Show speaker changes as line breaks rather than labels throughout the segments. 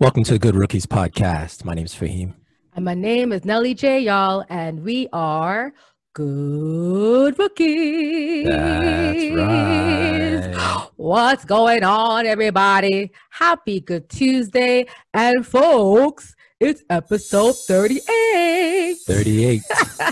Welcome to the Good Rookies podcast. My name is Fahim.
And my name is Nelly J, y'all, and we are Good Rookies.
That's right.
What's going on, everybody? Happy Good Tuesday. And folks, it's episode 38.
38.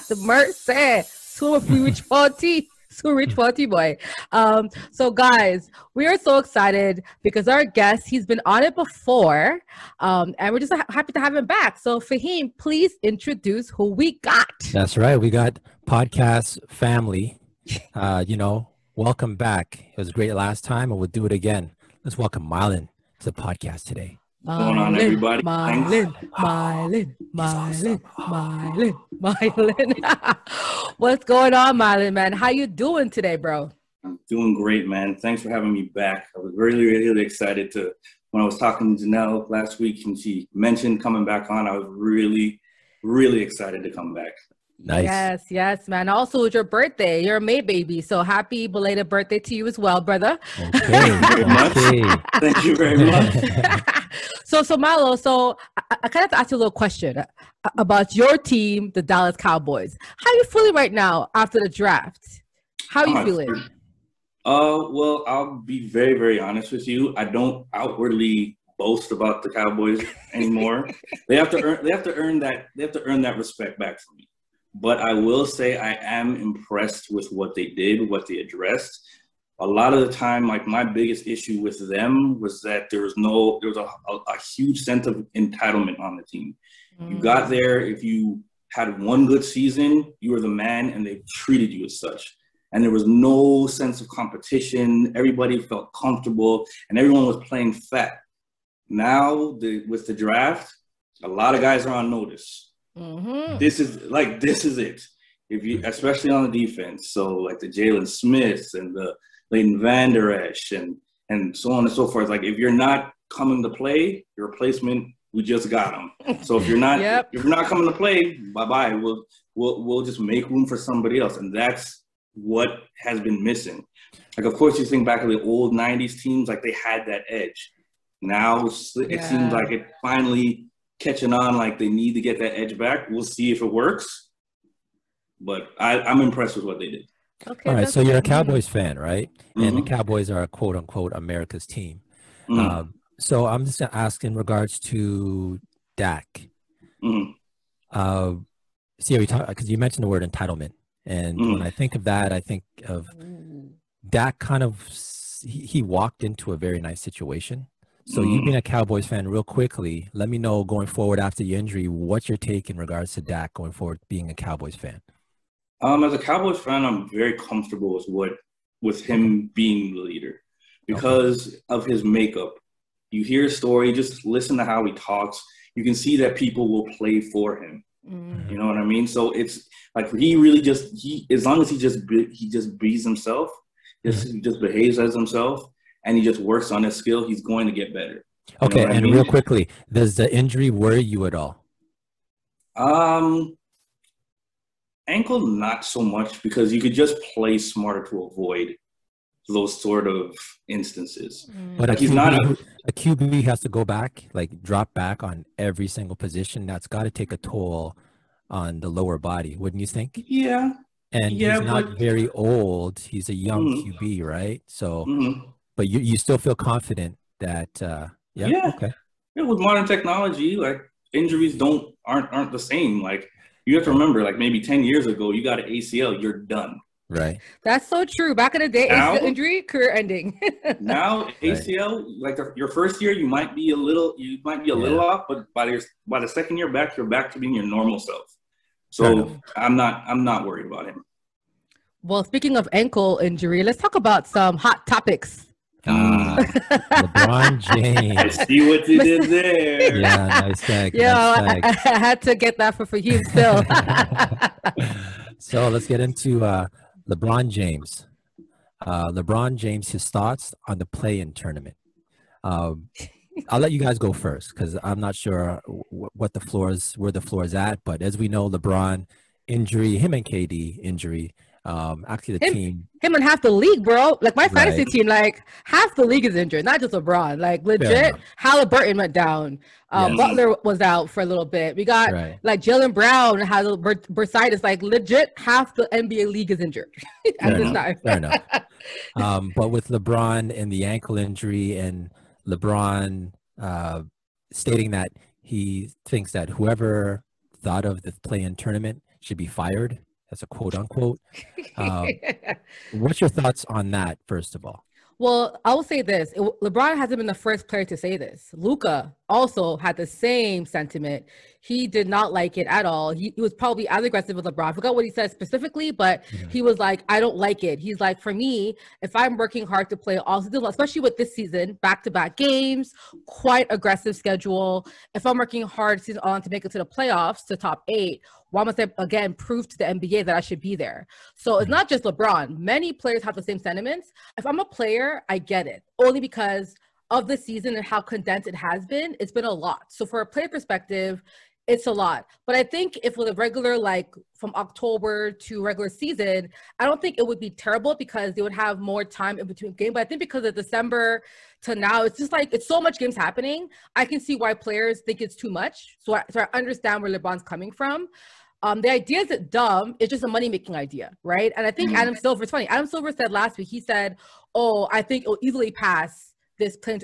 the mercy. So if we reach 40. So rich 40 boy. Um, so guys, we are so excited because our guest, he's been on it before. Um, and we're just ha- happy to have him back. So Fahim, please introduce who we got.
That's right. We got podcast family. Uh, you know, welcome back. It was great last time and we'll do it again. Let's welcome Mylan to the podcast today.
What's going on, everybody?
Mylan, Mylan, Mylan, Mylan, Mylan. What's going on, Mylan, man? How you doing today, bro?
I'm doing great, man. Thanks for having me back. I was really, really excited to when I was talking to Janelle last week and she mentioned coming back on. I was really, really excited to come back.
Nice.
Yes, yes, man. Also, it's your birthday. You're a May baby, so happy belated birthday to you as well, brother.
Okay. okay.
Thank you very much.
so, so Malo, so I, I kind of have to ask you a little question about your team, the Dallas Cowboys. How are you feeling right now after the draft? How are you
Uh,
feeling?
Uh, well, I'll be very, very honest with you. I don't outwardly boast about the Cowboys anymore. they have to earn. They have to earn that. They have to earn that respect back from me. But I will say I am impressed with what they did, what they addressed. A lot of the time, like my biggest issue with them was that there was no, there was a, a, a huge sense of entitlement on the team. You got there if you had one good season, you were the man, and they treated you as such and there was no sense of competition. Everybody felt comfortable, and everyone was playing fat. Now, the, with the draft, a lot of guys are on notice.
Mhm.
This is like this is it. If you, especially on the defense, so like the Jaylon Smiths and the Leighton Vander Esch and and so on and so forth. Like if you're not coming to play, your replacement, we just got them. So if you're not,
Yep.
if you're not coming to play, bye bye. We'll we'll we'll just make room for somebody else, and that's what has been missing. Like, of course, you think back to the old '90s teams, like they had that edge. Now it
Yeah.
seems like it finally catching on. Like they need to get that edge back. We'll see if it works. But I, I'm impressed with what they did.
Okay.
All right. So you're a. Cowboys fan, right? And the
Mhm.
Cowboys are a quote unquote America's team.
Mhm.
Um, so I'm just going to ask in regards to Dak.
Mhm.
Uh, see, we talk because you mentioned the word entitlement, and when
Mm.
I think of that, I think of Dak. Kind of, he, he walked into a very nice situation. So you
Mm.
being a Cowboys fan, real quickly, let me know going forward after the injury, what's your take in regards to Dak going forward, being a Cowboys fan?
Um, as a Cowboys fan, I'm very comfortable with what with him being the leader because of his makeup. You hear his story, just listen to how he talks. You can see that people will play for him.
Mm.
You know what I mean? So it's like he really just he as long as he just be, he just bees himself, just he just behaves as himself, and he just works on his skill. He's going to get better. You
Okay,
what I
and
mean?
real quickly, does the injury worry you at all?
Um, ankle not so much because you could just play smarter to avoid those sort of instances.
Mm.
But a
Like, he's
QB,
not a-
a QB has to go back, like drop back on every single position. That's got to take a toll on the lower body, wouldn't you think?
Yeah.
And
Yeah,
he's not
but-
very old. He's a young
Mhm.
QB, right? So,
mhm.
but you you still feel confident that, uh, yeah,
Yeah.
okay,
Yeah, with modern technology, like injuries don't aren't aren't the same. Like you have to remember, like maybe ten years ago, you got an ACL, you're done.
right.
That's so true. Back in the day,
Now-
ACL injury, career ending.
Now ACL, like the, your first year, you might be a little, you might be a little off, but by your by the second year back, you're back to being your normal self. So. I'm not I'm not worried about him.
well, speaking of ankle injury, let's talk about some hot topics.
Ah, LeBron James.
I
James.
see what you did there.
Yeah, nice tag.
Yeah,
nice
I,
tag.
I had to get that for Fahim still.
so let's get into uh, LeBron James. Uh, LeBron James, his thoughts on the play-in tournament. Um, I'll let you guys go first because I'm not sure w- what the floor is, where the floor is at. But as we know, LeBron injury, him and KD injury, Um, actually, the
Him-
team.
Him and half the league, bro. Like my fantasy
Right.
team, like half the league is injured, not just LeBron. Like legit. Halliburton went down. Um,
Yes.
Butler was out for a little bit. We got
Right.
like Jaylen Brown had a bur- bursitis. Like legit, half the NBA league is injured at
Fair
this
enough,
time.
fair enough. Um, but with LeBron and the ankle injury and LeBron uh, stating that he thinks that whoever thought of the play-in tournament should be fired, that's a quote unquote. Um, what's your thoughts on that, first of all?
Well, I will say this: LeBron hasn't been the first player to say this. Luka also had the same sentiment. He did not like it at all. He, he was probably as aggressive with LeBron. I forgot what he said specifically, but
Mhm.
he was like, "I don't like it." He's like, "For me, if I'm working hard to play all season, especially with this season, back-to-back games, quite aggressive schedule. If I'm working hard season on to make it to the playoffs, to top eight, why must I again prove to the NBA that I should be there?" So it's not just LeBron. Many players have the same sentiments if I'm a player, I get it. Only because of the season and how condensed it has been, it's been a lot. So for a player perspective, it's a lot. But I think if with a regular like from October to regular season, I don't think it would be terrible because they would have more time in between game. But I think because of December to now, it's just like it's so much games happening. I can see why players think it's too much. So I, so I understand where LeBron's coming from. Um, the idea isn't dumb. It's just a money making idea, right? And I think
Mhm.
Adam Silver, it's funny. Adam Silver said last week, he said, Oh, I think it'll easily pass this plan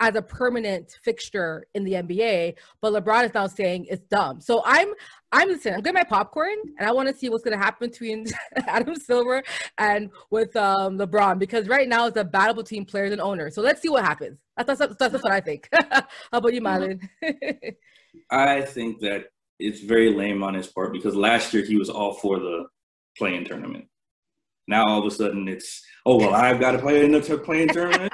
as a permanent fixture in the NBA. But LeBron is now saying it's dumb. So I'm I'm listening. I'm getting my popcorn and I want to see what's gonna happen between Adam Silver and with um, LeBron because right now it's a battle between players and owners. So let's see what happens. That's that's, that's, that's what I think. How about you, Mylan?
I think that it's very lame on his part because last year he was all for the play-in tournament. Now all of a sudden it's oh well I've got to play in the t- play-in tournament.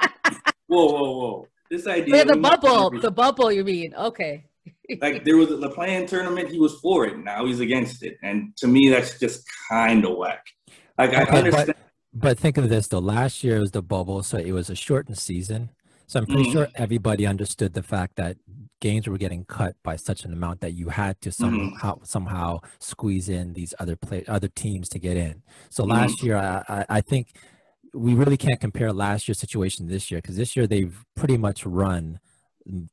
whoa whoa whoa! This idea
Wait, the bubble,
to-
the bubble. You mean? Okay.
like there was the play-in tournament he was for it. Now he's against it, and to me that's just kind of whack. Like I understand.
but, but think of this though. Last year was the bubble, so it was a shortened season. So I'm pretty
Mhm.
sure everybody understood the fact that games were getting cut by such an amount that you had to somehow somehow squeeze in these other play other teams to get in. So
Mhm.
last year, I, I, I think we really can't compare last year's situation to this year because this year they've pretty much run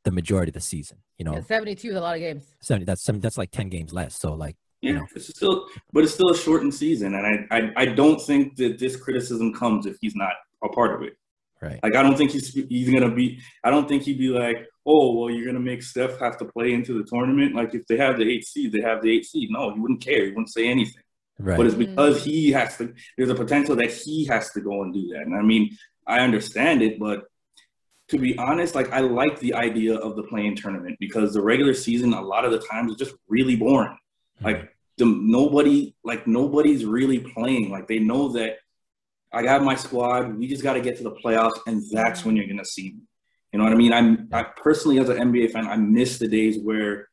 the majority of the season. You know,
Yeah, 72 is a lot of games.
70, that's some that's like 10 games less. So like
Yeah,
know.
it's still, but it's still a shortened season, and I, I, I don't think that this criticism comes if he's not a part of it.
right.
Like I don't think he's he's gonna be. I don't think he'd be like, oh well, you're gonna make Steph have to play into the tournament. Like if they have the eight seed, they have the eight seed. No, he wouldn't care. He wouldn't say anything.
Right.
But it's
Mhm.
because he has to. There's a potential that he has to go and do that. And I mean, I understand it, but to be honest, like I like the idea of the play-in tournament because the regular season a lot of the times is just really boring. Like the nobody, like nobody's really playing. Like they know that I got my squad. We just got to get to the playoffs, and that's when you're gonna see me. You know what I mean? I'm I personally, as an NBA fan, I miss the days where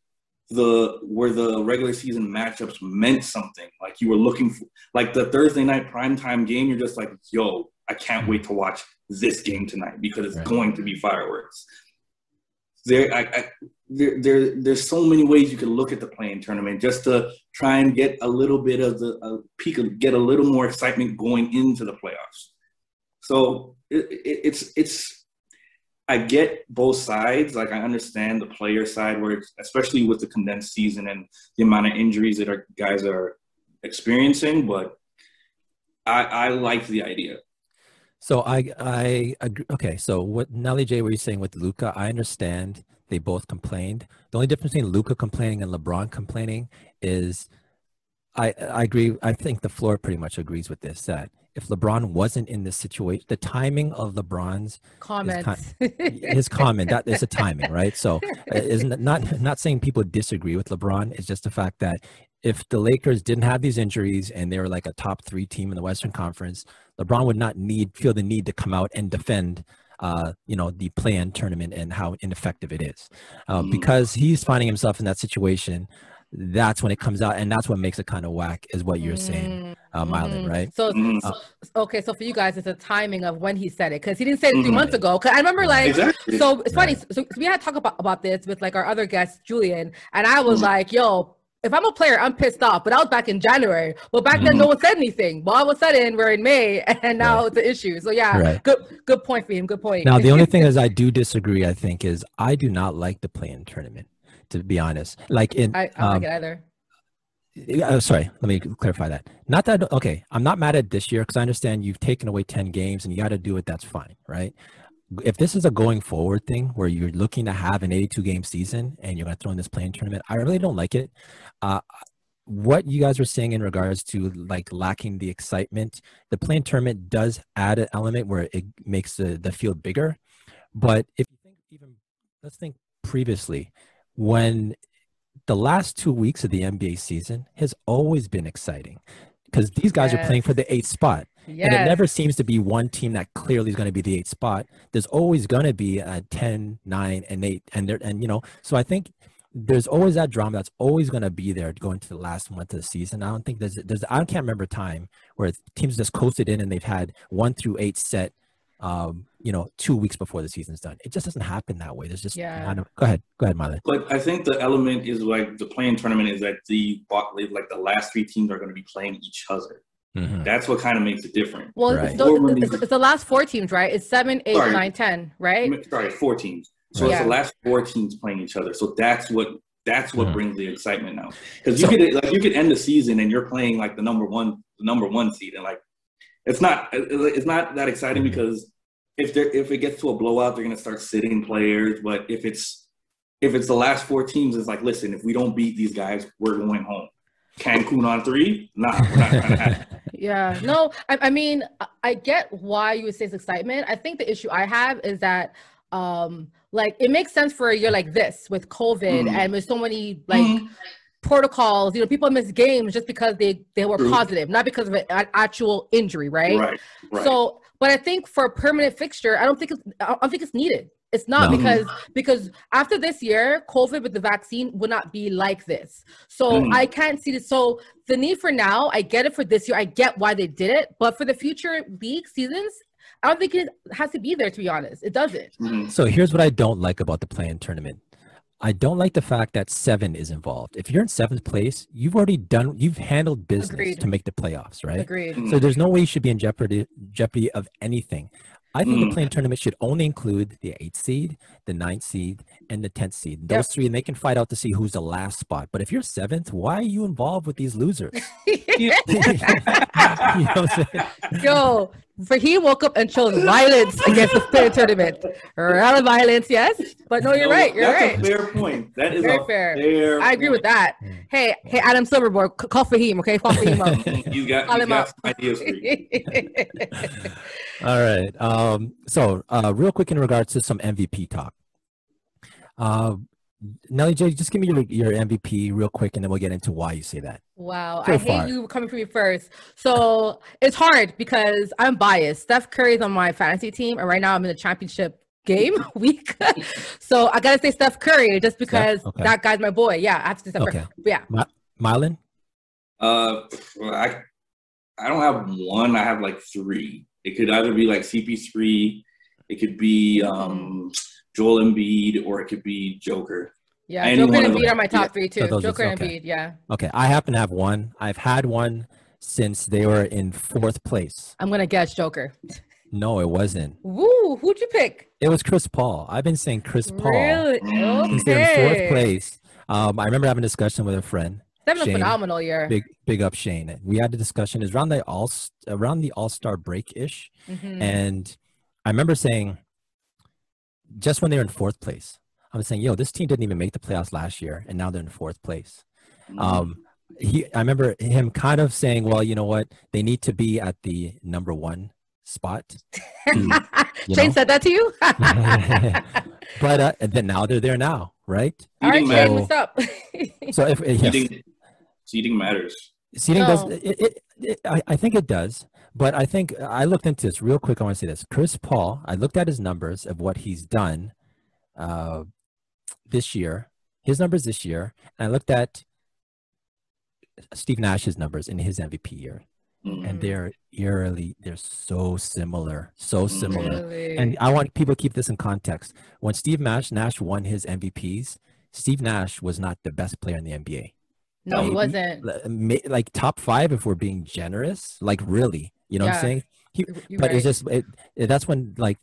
the where the regular season matchups meant something. Like you were looking for, like the Thursday night primetime game. You're just like, yo, I can't wait to watch this game tonight because it's
Right.
going to be fireworks. There, I, I, there, there, there's so many ways you can look at the play-in tournament just to try and get a little bit of the a peak, of, get a little more excitement going into the playoffs. So it, it, it's it's I get both sides. Like I understand the player side, where it's, especially with the condensed season and the amount of injuries that our guys are experiencing, but I, I like the idea.
So I I agree. Okay, so what Nelly J, what you saying with Luka? I understand they both complained. The only difference between Luka complaining and LeBron complaining is, I I agree. I think the floor pretty much agrees with this. That if LeBron wasn't in this situation, the timing of LeBron's
Comments.
his comment that is a timing, right? So uh, isn't not not saying people disagree with LeBron. It's just the fact that if the Lakers didn't have these injuries and they were like a top three team in the Western Conference, LeBron would not need feel the need to come out and defend. Uh, you know the play-in tournament and how ineffective it is, uh,
Mhm.
because he's finding himself in that situation. That's when it comes out, and that's what makes it kind of whack, is what you're saying, uh, Mylan,
Mhm.
right?
So,
Mhm.
so- okay, so for you guys, it's the timing of when he said it because he didn't say it 3
Mhm.
months ago. Because I remember, like,
Exactly.
so it's funny.
Right.
So, so we had to talk about, about this with like our other guest, Julian, and I was
Mhm.
like, "Yo, if I'm a player, I'm pissed off. But I was back in January. But back then,
Mhm.
no one said anything. But all of a sudden, we're in May, and now
Right.
it's an issue. So yeah,
Right.
good good point for him. Good point.
Now, the only thing is, I do disagree. I think is I do not like the play-in tournament. To be honest, like in
I, I don't
um,
like it either.
Oh, sorry, let me clarify that. Not that okay, I'm not mad at this year because I understand you've taken away 10 games and you got to do it. That's fine, right? If this is a going forward thing where you're looking to have an 82 game season and you're going to throw in this play-in tournament, I really don't like it. Uh, what you guys were saying in regards to like lacking the excitement, the play-in tournament does add an element where it makes the, the field bigger. But if you think even, let's think previously when the last two weeks of the NBA season has always been exciting because these guys are playing for the eighth spot.
Yes.
And it never seems to be one team that clearly is going to be the eighth spot. There's always going to be a 10, 9, and 8. And there, and you know, so I think there's always that drama that's always going to be there going to the last month of the season. I don't think there's, there's I can't remember a time where teams just coasted in and they've had one through eight set, um, you know, two weeks before the season's done. It just doesn't happen that way. There's just,
Yeah.
I don't, go ahead, go ahead, Marlon.
But I think the element is like the play-in tournament is that the bot live like the last three teams are going to be playing each other.
Mhm.
That's what kind of makes it different.
well,
Right.
it's, the, it's, it's the last four teams, right? It's seven, eight,
Sorry.
nine, ten, right?
Sorry, four teams. So
Right.
it's the last four teams playing each other. So that's what that's what
Mhm.
brings the excitement now. Because you
So-
could like you could end the season and you're playing like the number one the number one seed and like it's not it's not that exciting
Mhm.
because if there if it gets to a blowout they're gonna start sitting players. But if it's if it's the last four teams, it's like listen, if we don't beat these guys, we're going home. Cancun on three? Nah, we're not gonna have it.
Yeah, no, I, I mean, I- get why you would say it's excitement. I think the issue I have is that, um, like, it makes sense for a year like this with COVID
Mhm.
and with so many like
Mhm.
Protocols. You know, people miss games just because they they were
True.
positive, not because of an actual injury, right?
Right, right.
So, but I think for a permanent fixture, I don't think it's I don't think it's needed. It's not
No.
because because after this year, COVID with the vaccine would not be like this. So
Mhm.
I can't see this. So the need for now, I get it for this year. I get why they did it, but for the future league seasons, I don't think it has to be there. To be honest, it doesn't.
Mhm.
So here's what I don't like about the play-in tournament. I don't like the fact that seven is involved. If you're in seventh place, you've already done, you've handled business
Agreed.
to make the playoffs, right?
Agreed.
So there's no way you should be in jeopardy jeopardy of anything. I think
Mm.
the play-in tournament should only include the eighth seed, the ninth seed, and the tenth seed. Those
Yep.
three, and they can fight out to see who's the last spot. But if you're seventh, why are you involved with these losers? you know what I'm saying?
Yo, for he woke up and chose violence against the player tournament. Real violence, yes. But no, you're
No,
right. You're
that's
right.
a fair point. That is
Very
a
fair.
fair.
I agree with that. Hey, hey, Adam Silverboard, c- call Fahim, okay? Call Fahim up.
You got,
Call
you
him
got
up.
ideas for you.
All right. Um, so, uh, real quick in regards to some MVP talk. Uh, Nelly J, just give me your, your MVP real quick, and then we'll get into why you say that.
wow,
So
I hate
far.
you coming for me first. So it's hard because I'm biased. Steph Curry's on my fantasy team, and right now I'm in the championship game week. so I gotta say Steph Curry just because
Okay.
that guy's my boy. Yeah, I have to say Steph
Okay.
Curry. Yeah.
Mylan?
Uh, I I don't have one. I have like three. It could either be like CP3, it could be um Joel Embiid, or it could be Joker.
Yeah,
Any
Joker
one
and
of
Embiid are my top
Yeah.
three too.
So those
Joker and
okay.
Embiid, yeah.
Okay, I happen to have one. I've had one since they were in fourth place.
I'm gonna guess Joker.
No, it wasn't.
Woo! Who'd you pick?
It was Chris Paul. I've been saying Chris Paul
Really?
Mm.
since they're in fourth place. Um, I remember having a discussion with a friend.
It's having a
Shane.
phenomenal year.
Big, big up Shane. We had a discussion. Is around the all around the All Star break ish,
Mhm.
and I remember saying, just when they were in fourth place, I was saying, "Yo, this team didn't even make the playoffs last year, and now they're in fourth place."
Mm-hmm.
Um, he, I remember him kind of saying, "Well, you know what? They need to be at the number one spot." to-
Shane
know?
said that to you?
but uh, and then now they're there now, right?
All right,
Seeding
Shane, what's up?
So if yes,
Seeding, seeding matters.
seating does
No.
it, it, it, I, I think it does but i think i looked into this real quick i want to say this chris paul i looked at his numbers of what he's done uh, this year his numbers this year and i looked at steve nash's numbers in his mvp year
Mm.
and they're eerily they're so similar so similar
Really?
and i want people to keep this in context when steve nash nash won his mvps steve nash was not the best player in the nba
No, he wasn't.
L- Like top five if we're being generous. Like really, you know what I'm saying? He,
You're
but it's just it, it- that's when like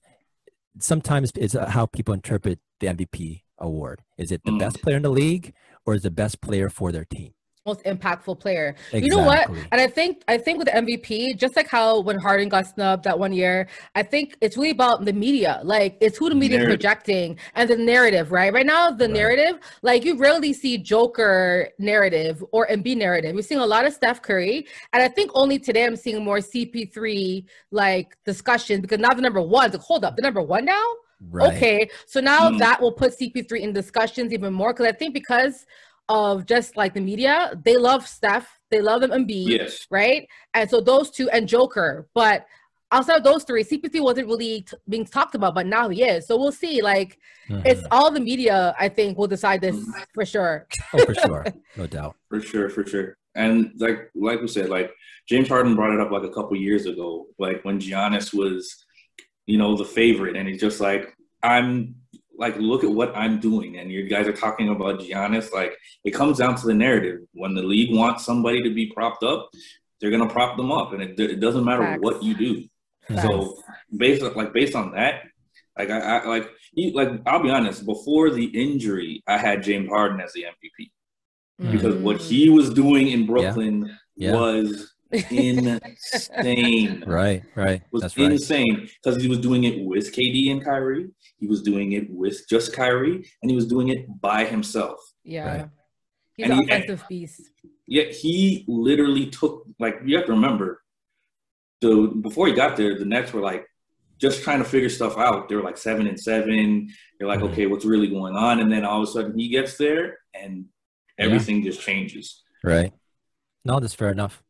sometimes it's uh, how people interpret the MVP award. Is it the
Mm.
best player in the league or is the best player for their team?
Most impactful player. You know what? And I think I think with MVP, just like how when Harden got snubbed that one year, I think it's really about the media. Like it's who the media is
Narrative.
projecting and the narrative, right? Right now, the
Right.
narrative, like you rarely see Joker narrative or Embiid narrative. We're seeing a lot of Steph Curry, and I think only today I'm seeing more CP3 like discussion because now the number one. Like, hold up, the number one now.
Right.
Okay, so now
Mm.
that will put CP3 in discussions even more because I think because of just like the media, they love Steph, they love them Embiid,
Yes.
right? And so those two and Joker, but outside of those three, CP3 wasn't really t- being talked about, but now he is. So we'll see. Like it's
Mhm.
all the media, I think, will decide this
Mhm.
for sure.
oh for sure, no doubt.
For sure, for sure. And like like we said, like James Harden brought it up like a couple years ago, like when Giannis was, you know, the favorite, and he's just like, I'm like, look at what I'm doing, and you guys are talking about Giannis. Like, it comes down to the narrative. When the league wants somebody to be propped up, they're gonna prop them up, and it, it doesn't matter
Facts.
what you do.
Mhm.
So based on, like based on that, like I, I like he, like I'll be honest. Before the injury, I had James Harden as the MVP because what
Mm.
he was doing in Brooklyn
Yeah.
was insane.
Right, right.
Was
That's right.
insane because he was doing it with KD and Kyrie. He was doing it with just Kyrie, and he was doing it by himself.
yeah.
Right.
He's
And
an
he-
offensive beast.
Yet he literally took like you have to remember. So before he got there, the Nets were like just trying to figure stuff out. They were like seven and seven. They're like,
Mhm.
okay, what's really going on? And then all of a sudden he gets there, and everything just changes.
Right. No, that's fair enough.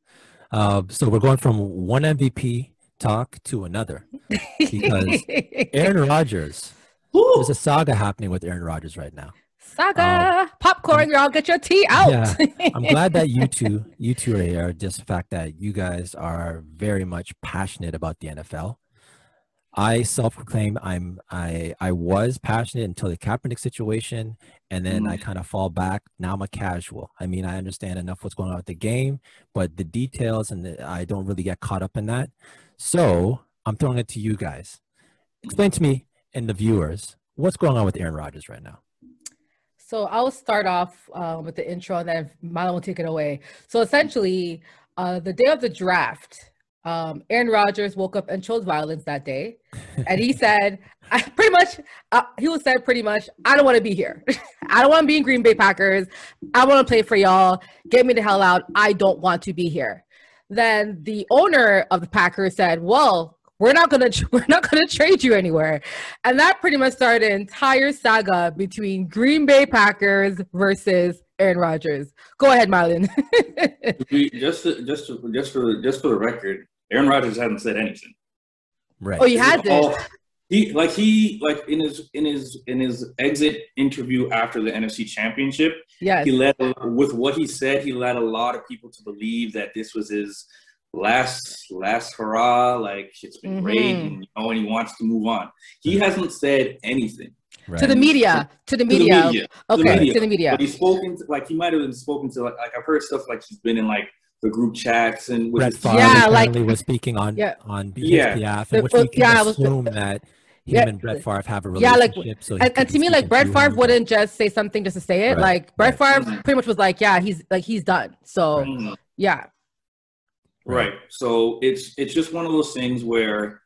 Uh, so we're going from one MVP talk to another because Aaron Rodgers.
Woo!
There's a saga happening with Aaron Rodgers right now.
Saga, popcorn, y'all get your tea out.
Yeah, I'm glad that you two, you two are here. Just the fact that you guys are very much passionate about the NFL. I self-proclaim I'm I I was passionate until the Kaepernick situation, and then I kind of fall back. Now I'm a casual. I mean, I understand enough what's going on with the game, but the details and the, I don't really get caught up in that. So I'm throwing it to you guys. Explain to me and the viewers what's going on with Aaron Rodgers right now.
So I'll start off uh, with the intro and then Milo will take it away. So essentially, uh, the day of the draft, um, Aaron Rodgers woke up and chose violence that day. And he said, I pretty much, uh, he was said pretty much, I don't want to be here. I don't want to be in Green Bay Packers. I want to play for y'all. Get me the hell out. I don't want to be here. Then the owner of the Packers said, well, we're not gonna we're not gonna trade you anywhere, and that pretty much started an entire saga between Green Bay Packers versus Aaron Rodgers. Go ahead, Marlon.
Just to, just to, just for just for the record, Aaron Rodgers hasn't said anything.
Right.
oh, he
had is
hasn't.
all- He like he like in his in his in his exit interview after the NFC Championship,
Yeah.
he led with what he said. He led a lot of people to believe that this was his last last hurrah. Like it's been great,
Mhm.
and, you know, and he wants to move on. He hasn't said anything
right.
To the media. To the media,
to the
media.
media. the
Okay.
media.
To the media.
But he's spoken to, like he might have been spoken to like, like I've heard stuff like he's been in like the group chats and with
Brett Favre
Yeah, like-
apparently was speaking on
Yeah.
on his
Yeah.
behalf,
The-
in which we can
yeah, it was-
assume that him
Yeah.
and Brett Favre have a relationship.
Yeah, like-
relationship. so
And, and to me, like
speaking
Brett Favre
him.
wouldn't just say something just to say it.
Right,
Like Brett
right.
Favre pretty much was like, yeah, he's like he's done. So
Mhm.
yeah.
Right. So it's it's just one of those things where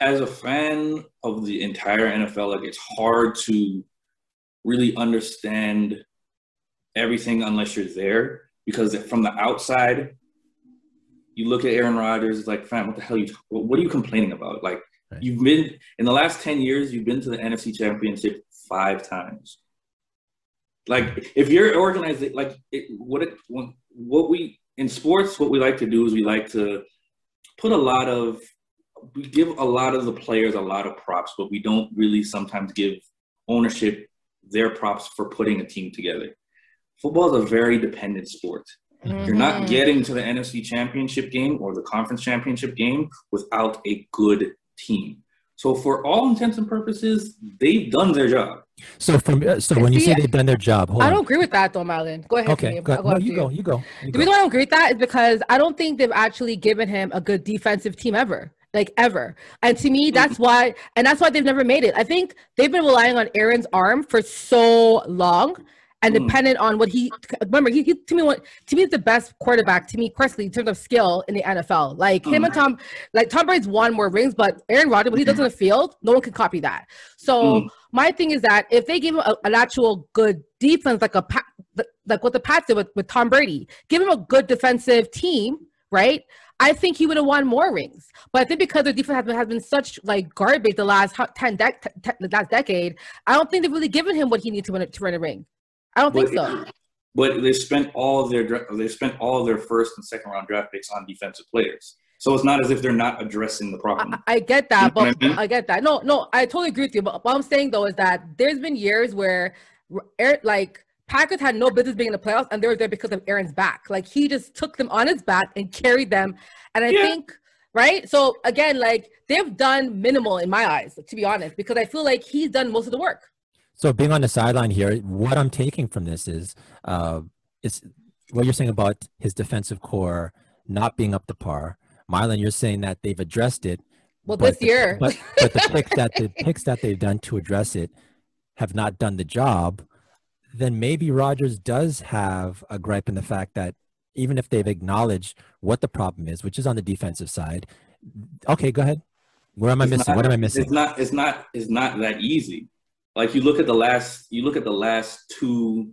as a fan of the entire NFL, like it's hard to really understand everything unless you're there. Because from the outside, you look at Aaron Rodgers, it's like, fam, what the hell are you what, are you complaining about? Like
Right.
you've been in the last 10 years, you've been to the NFC championship five times. Like if you're organized, like it, what it, what we in sports, what we like to do is we like to put a lot of we give a lot of the players a lot of props, but we don't really sometimes give ownership their props for putting a team together. Football is a very dependent sport. You're not
Mhm.
getting to the NFC championship game or the conference championship game without a good team. So for all intents and purposes, they've done their job.
So from uh, so when you
See,
say they've done their job, hold
I don't agree with that though, Marlon. Go ahead.
Okay,
Kareem.
go,
I'll
no,
after
you go, you go. you
The
go.
reason I don't agree with that is because I don't think they've actually given him a good defensive team ever. Like ever. And to me, that's why and that's why they've never made it. I think they've been relying on Aaron's arm for so long and
Mm.
dependent on what he remember he, he to me what to me is the best quarterback to me personally in terms of skill in the NFL. Like him and Tom like Tom Brady's won more rings, but Aaron Rodgers, what he does on the field, no one can copy that. So
Mm.
my thing is that if they give him a, an actual good defense, like a like what the Pats did with, with Tom Brady, give him a good defensive team, right? I think he would have won more rings. But I think because their defense has been, has been such like garbage the last 10 dec- te- te- the last decade, I don't think they've really given him what he needs to win to win a ring. I don't think so.
But they spent all their they spent all their first and second round draft picks on defensive players. So it's not as if they're not addressing the problem.
I, I get that,
You know
but
I mean?
I get that. No, no, I totally agree with you. But what I'm saying though is that there's been years where, like Packers had no business being in the playoffs, and they were there because of Aaron's back. Like he just took them on his back and carried them. And I
Yeah.
think, right? So again, like they've done minimal in my eyes, to be honest, because I feel like he's done most of the work.
So being on the sideline here, what I'm taking from this is, uh, is what you're saying about his defensive core not being up to par. Mylan, you're saying that they've addressed it.
Well,
but
this
the-
year,
but but the picks that the picks that they've done to address it have not done the job. Then maybe Rodgers does have a gripe in the fact that even if they've acknowledged what the problem is, which is on the defensive side. Okay, go ahead. Where am I
It's
missing?
not-
what am I missing?
It's not. It's not. It's not that easy. Like you look at the last. You look at the last two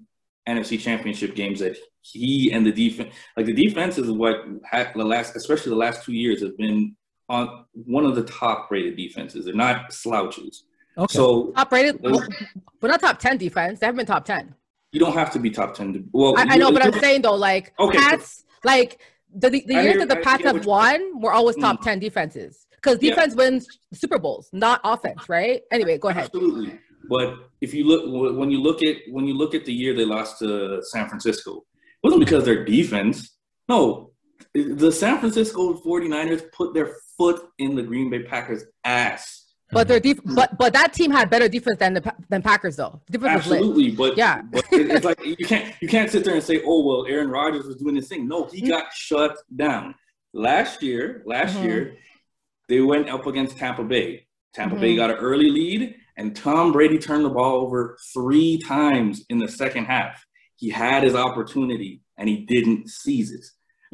NFC Championship games that he and the defense. Like the defense is what ha- the last, especially the last two years, have been on one of the top rated defenses. They're not slouches.
Okay.
So
top rated,
Those-
well, but not top 10 defense. They haven't been top 10.
you don't have to be top ten. To, well,
I, I know, but I'm saying though, like
Okay.
Pats, like the the, the years
hear-
that the
I
Pats have
what
won were always top
Mm.
ten defenses because
Yeah.
defense wins Super Bowls, not offense, right? Anyway, go ahead.
Absolutely. But if you look when you look at when you look at the year they lost to San Francisco, it wasn't because their defense. No, the San Francisco 49ers put their foot in the Green Bay Packers ass.
But their def- but but that team had better defense than the than Packers though. The defense was lit.
Absolutely, but
Yeah.
but it- it's like you can't you can't sit there and say, oh well, Aaron Rodgers was doing this thing. No, he got shut down last year. Last
Mhm.
year, they went up against Tampa Bay. Tampa Bay
Mhm.
got an early lead, and Tom Brady turned the ball over three times in the second half. He had his opportunity, and he didn't seize it.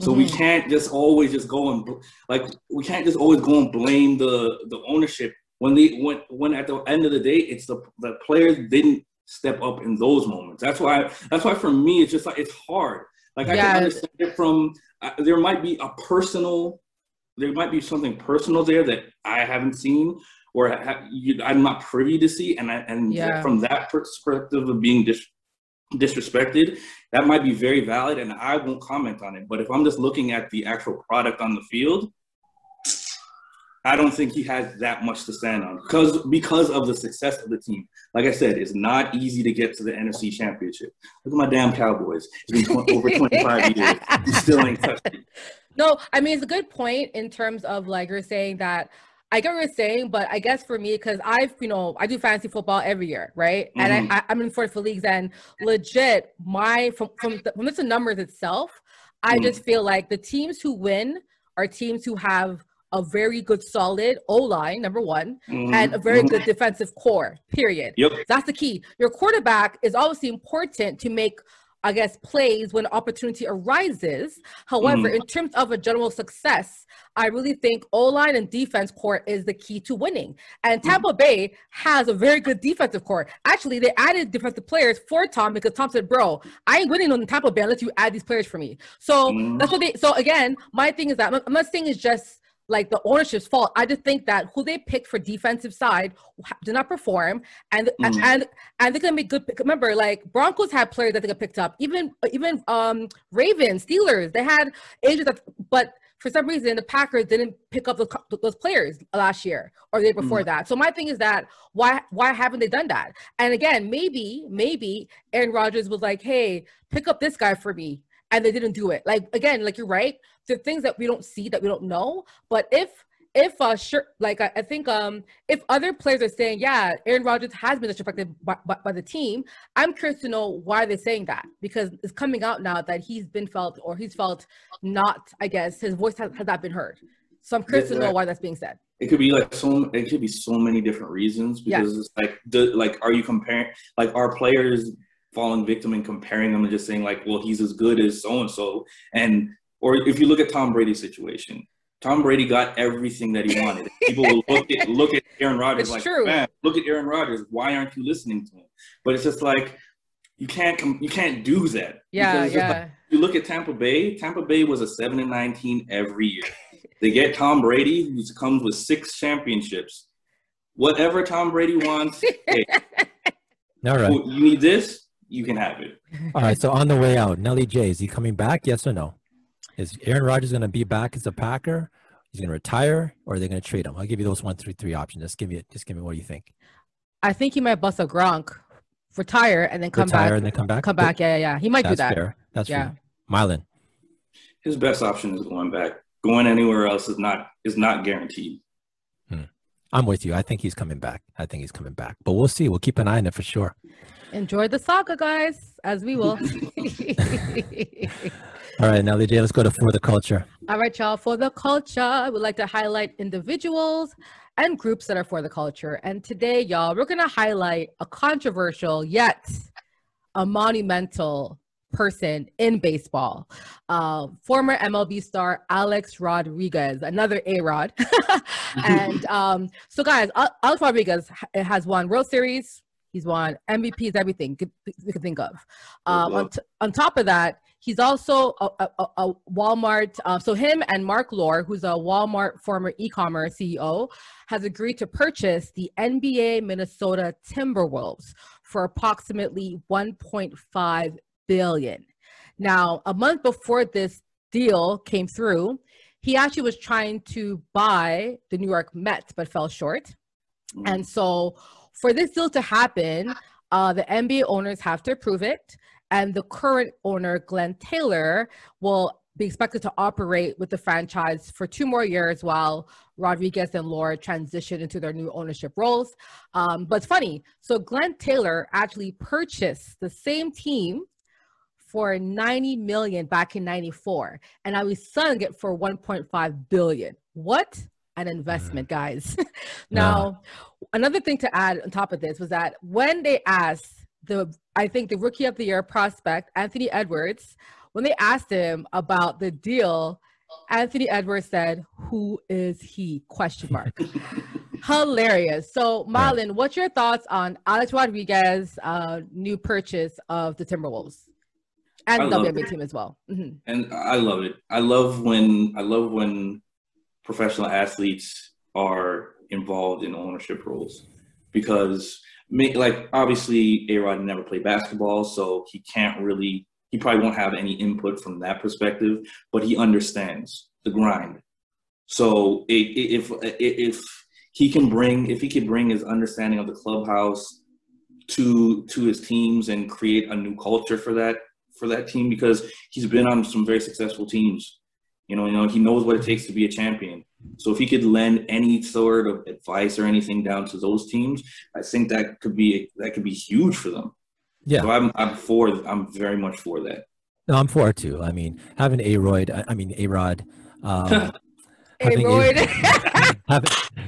So we
Mhm.
can't just always just go and like we can't just always go and blame the the ownership when they when when at the end of the day it's the the players didn't step up in those moments. That's why that's why for me it's just like it's hard. Like I can understand it from uh, there might be a personal there might be something personal there that I haven't seen or ha- you, I'm not privy to see and I, and
Yeah.
from that perspective of being dis- disrespected that might be very valid and I won't comment on it. But if I'm just looking at the actual product on the field, I don't think he has that much to stand on because because of the success of the team. Like I said, it's not easy to get to the NFC Championship. Look at my damn Cowboys. It's been tw- over 25 years. He still ain't touched it.
No, I mean it's a good point in terms of like you're saying that I get what you're saying, but I guess for me, because I've you know I do fantasy football every year, right? And I, I, I'm in four for leagues, and legit, my from from the, from just the numbers itself, I
Mm.
just feel like the teams who win are teams who have a very good, solid O line, number one, and a very
Mhm.
good defensive core. Period.
Yep.
That's the key. Your quarterback is obviously important to make, I guess, plays when opportunity arises. However,
Mhm.
in terms of a general success, I really think O line and defense core is the key to winning. And Tampa Bay has a very good defensive core. Actually, they added defensive players for Tom because Tom said, "Bro, I ain't winning on the Tampa Bay unless you add these players for me." So
Mhm.
that's what they. So again, my thing is that I'm not saying it's just like the ownership's fault. I just think that who they picked for defensive side did not perform, and
Mhm.
and and they're gonna make good. pick- Remember, like Broncos had players that they got picked up. Even even um Ravens, Steelers, they had agents that, but for some reason the Packers didn't pick up those, those players last year or the year before that. So my thing is that why why haven't they done that? And again, maybe maybe Aaron Rodgers was like, hey, pick up this guy for me. And they didn't do it. Like again, like you're right. Are things that we don't see that we don't know. But if if uh sure like I, I think um if other players are saying yeah Aaron Rodgers has been disrespected by, by, by, the team, I'm curious to know why they're saying that because it's coming out now that he's been felt or he's felt not I guess his voice has, has not been heard. So I'm curious to know why that's being said.
It could be like so. It could be so many different reasons because yeah. it's like, the, like, are you comparing? Like, are players falling victim and comparing them and just saying like, well, he's as good as so and so, and or if you look at Tom Brady's situation, Tom Brady got everything that he wanted. People will look at look at Aaron Rodgers it's like, true. man, look at Aaron Rodgers. Why aren't you listening to him? But it's just like you can't you can't do that.
Yeah, yeah. Like,
you look at Tampa Bay. Tampa Bay was a seven and nineteen every year. They get Tom Brady, who comes with six championships. Whatever Tom Brady wants, hey,
all right.
You need this, you can have it.
All right. So on the way out, Nelly J, is he coming back? Yes or no? Is Aaron Rodgers going to be back as a Packer? He's going to retire, or are they going to trade him? I'll give you those one, three, three options. Just give me, just give me what you think.
I think he might bust a Gronk, retire, and then come back.
retire
back.
and then come back.
Come back. Yeah, yeah, yeah. He might
That's
do that.
Fair. That's yeah. fair. Mylan.
His best option is going back. Going anywhere else is not is not guaranteed.
Hmm. I'm with you. I think he's coming back. I think he's coming back. But we'll see. We'll keep an eye on it for sure.
Enjoy the saga, guys, as we will.
All right, now, J, let's go to For the Culture.
All right, y'all. For the culture, we'd like to highlight individuals and groups that are for the culture. And today, y'all, we're going to highlight a controversial yet a monumental person in baseball. Uh, former MLB star Alex Rodriguez, another A Rod. and um, so, guys, Alex Rodriguez has won World Series. He's won MVPs, everything you can think of. Um, on, t- on top of that, He's also a, a, a Walmart. Uh, so him and Mark Lore, who's a Walmart former e-commerce CEO, has agreed to purchase the NBA Minnesota Timberwolves for approximately 1.5 billion. Now, a month before this deal came through, he actually was trying to buy the New York Mets, but fell short. Mm. And so, for this deal to happen, uh, the NBA owners have to approve it and the current owner, Glenn Taylor, will be expected to operate with the franchise for two more years while Rodriguez and Lore transition into their new ownership roles. Um, but it's funny. So Glenn Taylor actually purchased the same team for 90 million back in 94 and now he's selling it for 1.5 billion what an investment mm. guys. Now another thing to add on top of this was that when they asked the I think the rookie of the year prospect Anthony Edwards when they asked him about the deal Anthony Edwards said who is he? question mark. Hilarious. So Marlon what's your thoughts on Alex Rodriguez uh, new purchase of the Timberwolves and the WNBA team as well?
Mm-hmm. and I love it. I love when I love when professional athletes are involved in ownership roles because like obviously A Rod never played basketball, so he can't really he probably won't have any input from that perspective, but he understands the grind. So if if he can bring if he can bring his understanding of the clubhouse to to his teams and create a new culture for that for that team because he's been on some very successful teams. You know, you know, he knows what it takes to be a champion. So if he could lend any sort of advice or anything down to those teams, I think that could be that could be huge for them. Yeah, so I'm I'm for I'm very much for that.
No, I'm for it too. I mean, having a Royd, I mean a Rod. Um,
Royd.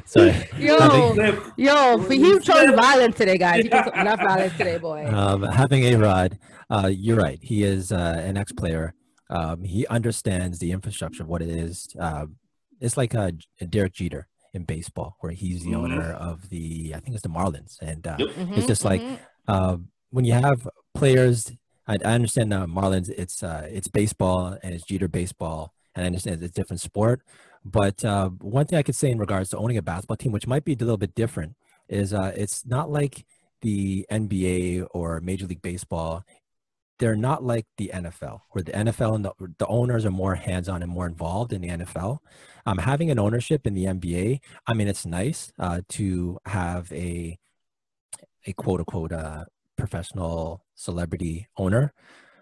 sorry.
Yo, having, yo, he chose violence today, guys. He chose enough violence today, boy.
Um, having a Rod, uh, you're right. He is uh, an ex-player. Um, he understands the infrastructure of what it is. Uh, it's like a Derek Jeter in baseball, where he's the mm-hmm. owner of the I think it's the Marlins, and uh, mm-hmm, it's just like mm-hmm. uh, when you have players. I, I understand now Marlins. It's uh, it's baseball and it's Jeter baseball, and I understand it's a different sport. But uh, one thing I could say in regards to owning a basketball team, which might be a little bit different, is uh, it's not like the NBA or Major League Baseball they're not like the NFL, where the NFL and the, the owners are more hands-on and more involved in the NFL. Um, having an ownership in the NBA, I mean, it's nice uh, to have a a quote unquote uh, professional celebrity owner,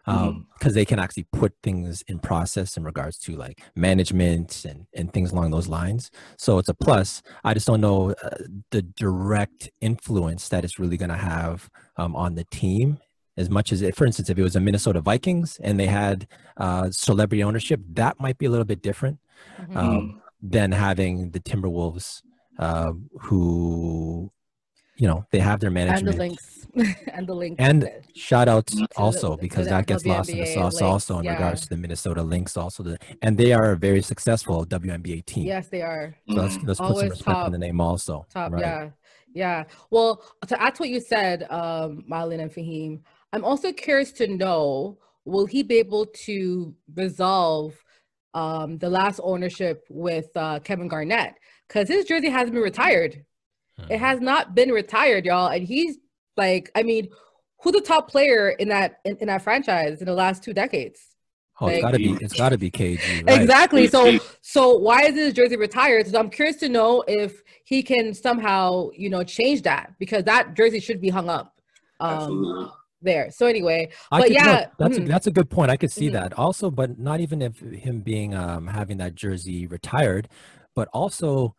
um because they can actually put things in process in regards to like management and and things along those lines. So it's a plus. I just don't know uh, the direct influence that it's really going to have um, on the team as much as it, for instance if it was a minnesota vikings and they had uh, celebrity ownership that might be a little bit different
Mhm.
um, than having the timberwolves uh, who you know they have their management and
the Lynx and the Lynx
and shout out
To the-
also because that gets lost in the sauce
Lynx,
also in
yeah.
regards to the Minnesota Lynx also the, and they are a very successful WNBA team.
yes they are
So let's,
Mhm.
let's put some
Always
respect
top-
on the name also.
top
right?
yeah yeah well to add to what you said um Marlon and Fahim I'm also curious to know will he be able to resolve um the last ownership with uh Kevin Garnett because his jersey hasn't been retired
Hmm.
it has not been retired y'all and he's like I mean who's the top player in that in, in that franchise in the last two decades
Oh, it's
like-
gotta be it's gotta be KG. Right?
Exactly. So so why is his jersey retired? So I'm curious to know if he can somehow, you know, change that because that jersey should be hung up um
Absolutely.
There. So anyway,
I
but
could, no,
yeah,
that's a,
mhm.
that's a good point. I could see
Mhm.
that also, but not even if him being um, having that jersey retired, but also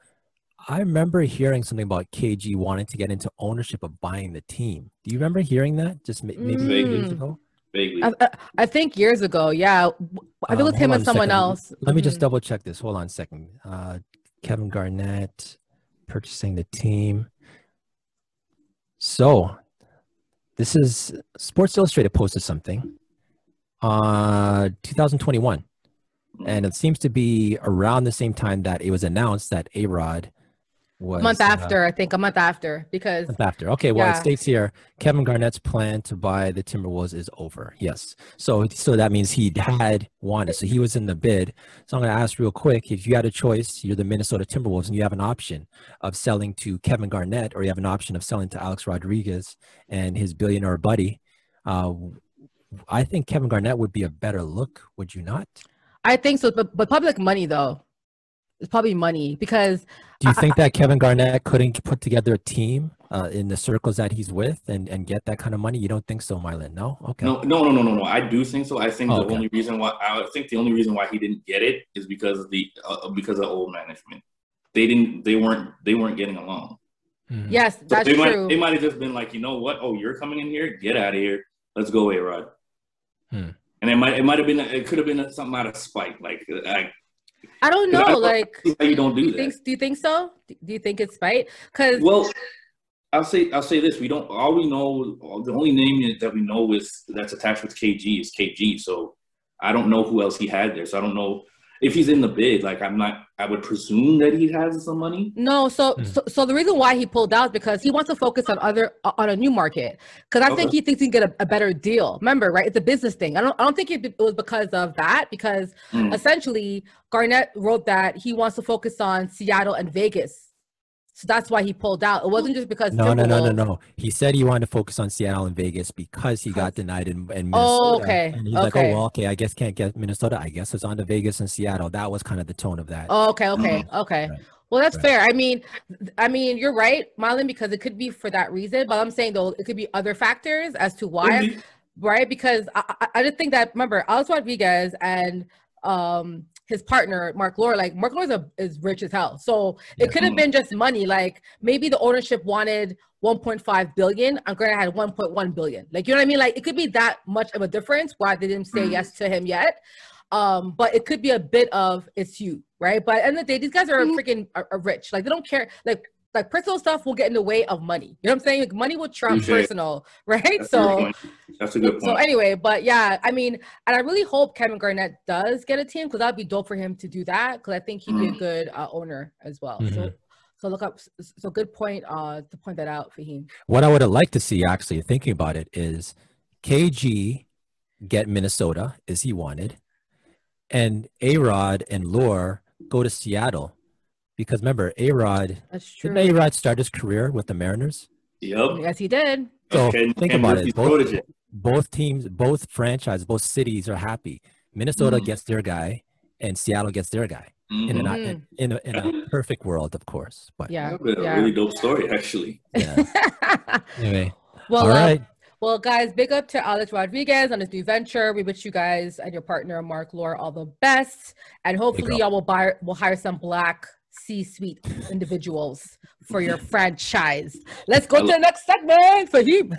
I remember hearing something about KG wanting to get into ownership of buying the team. Do you remember hearing that? Just ma- maybe a few years
Mm.
ago.
Vaguely.
I, I- I think years ago, yeah. I think it
Um,
was him and someone
second.
else.
Let me just
Mhm.
double check this. Hold on a second. Uh, Kevin Garnett purchasing the team. So, this is Sports Illustrated posted something, uh, 2021, and it seems to be around the same time that it was announced that A Rod was
a month
uh,
after, I think a month after, because
month after. Okay, well,
Yeah.
it states here Kevin Garnett's plan to buy the Timberwolves is over. Yes, so so that means he had wanted. So he was in the bid. So I'm going to ask real quick: if you had a choice, you're the Minnesota Timberwolves, and you have an option of selling to Kevin Garnett, or you have an option of selling to Alex Rodriguez and his billionaire buddy. Uh, I think Kevin Garnett would be a better look. Would you not?
I think so. But, but public money though, it's probably money because
Do you
I-
think that Kevin Garnett couldn't put together a team uh, in the circles that he's with and, and get that kind of money? You don't think so, Mylan? No? Okay.
No, no, no, no, no, no. I do think so. I think
Oh,
the
okay.
only reason why I think the only reason why he didn't get it is because of the uh, because of old management. They didn't. They weren't. They weren't getting along.
Mhm.
yes,
So
that's
they might.
true.
They might have just been like, you know what? Oh, you're coming in here. Get out of here. Let's go, A Rod.
Hmm.
And it might. It might have been. It could have been something out of spite. Like, I,
I don't
'Cause I
know.
don't-
Like,
you don't
do
do
you
that.
think? Do you think so? Do you think it's spite? Because
Well, I'll say I'll say this: we don't. All we know, the only name that we know is that's attached with KG is KG. So I don't know who else he had there. So I don't know if he's in the bid. Like I'm not. I would presume that he has some money.
No, so,
Hmm.
so so the reason why he pulled out is because he wants to focus on other on a new market. Because I think he thinks he can get a, a better deal. Remember, right? It's a business thing. I don't I don't think it, it was because of that. Because
Mm.
essentially, Garnett wrote that he wants to focus on Seattle and Vegas. So that's why he pulled out. It wasn't just because
No, no, no, no, no. He said he wanted to focus on Seattle and Vegas because he got denied in, in Minnesota.
Oh, okay,
And he's like, oh,
okay.
well, okay, I guess can't get Minnesota. I guess it's on to Vegas and Seattle. That was kind of the tone of that.
Oh, okay, okay, okay.
Right.
Well, that's
Right.
fair. I mean, I mean, you're right, Marlon, because it could be for that reason. But I'm saying though, it could be other factors as to why.
Maybe.
right? Because I, I, I just think that remember Alex Rodriguez and um his partner Mark Lore, like Mark Lore is, a, is rich as hell, so
Yeah.
it could have been just money. Like maybe the ownership wanted 1.5 billion, and Garnett had 1.1 billion. Like you know what I mean? Like it could be that much of a difference why they didn't say
Mhm.
yes to him yet. Um, but it could be a bit of it's you, right? But at the end of the day, these guys are
Mhm.
freaking are, are rich. Like they don't care. Like like personal stuff will get in the way of money. You know what I'm saying? Like money will trump
Touche.
personal, right?
That's a good
so
point. That's a good
so anyway, but yeah, I mean, and I really hope Kevin Garnett does get a team because that'd be dope for him to do that because I think he'd be a
Mhm.
good uh, owner as well. So,
Mhm.
so look up. So good point uh, to point that out, Fahim.
What I would have liked to see, actually, thinking about it, is KG get Minnesota as he wanted, and A Rod and Lore go to Seattle. Because remember, A Rod,
That's true.
didn't A Rod start his career with the Mariners?
Yep.
Yes, he did.
So
Ken-
think
Ken
about
Murphy's
it. Both,
protege.
both teams, both franchises, both cities are happy. Minnesota
Mhm.
gets their guy, and Seattle gets their guy. In,
Mhm.
a, not- in, in, a, in a perfect world, of course. But
Yeah.
That'd be a
yeah.
really dope story, actually.
yeah. Anyway,
well,
all
uh. Well, guys, big up to Alex Rodriguez on his new venture. We wish you guys and your partner Mark Lore all the best, and hopefully y'all will buy will hire some black C-suite individuals for your franchise. Let's go to the next segment, Fahim.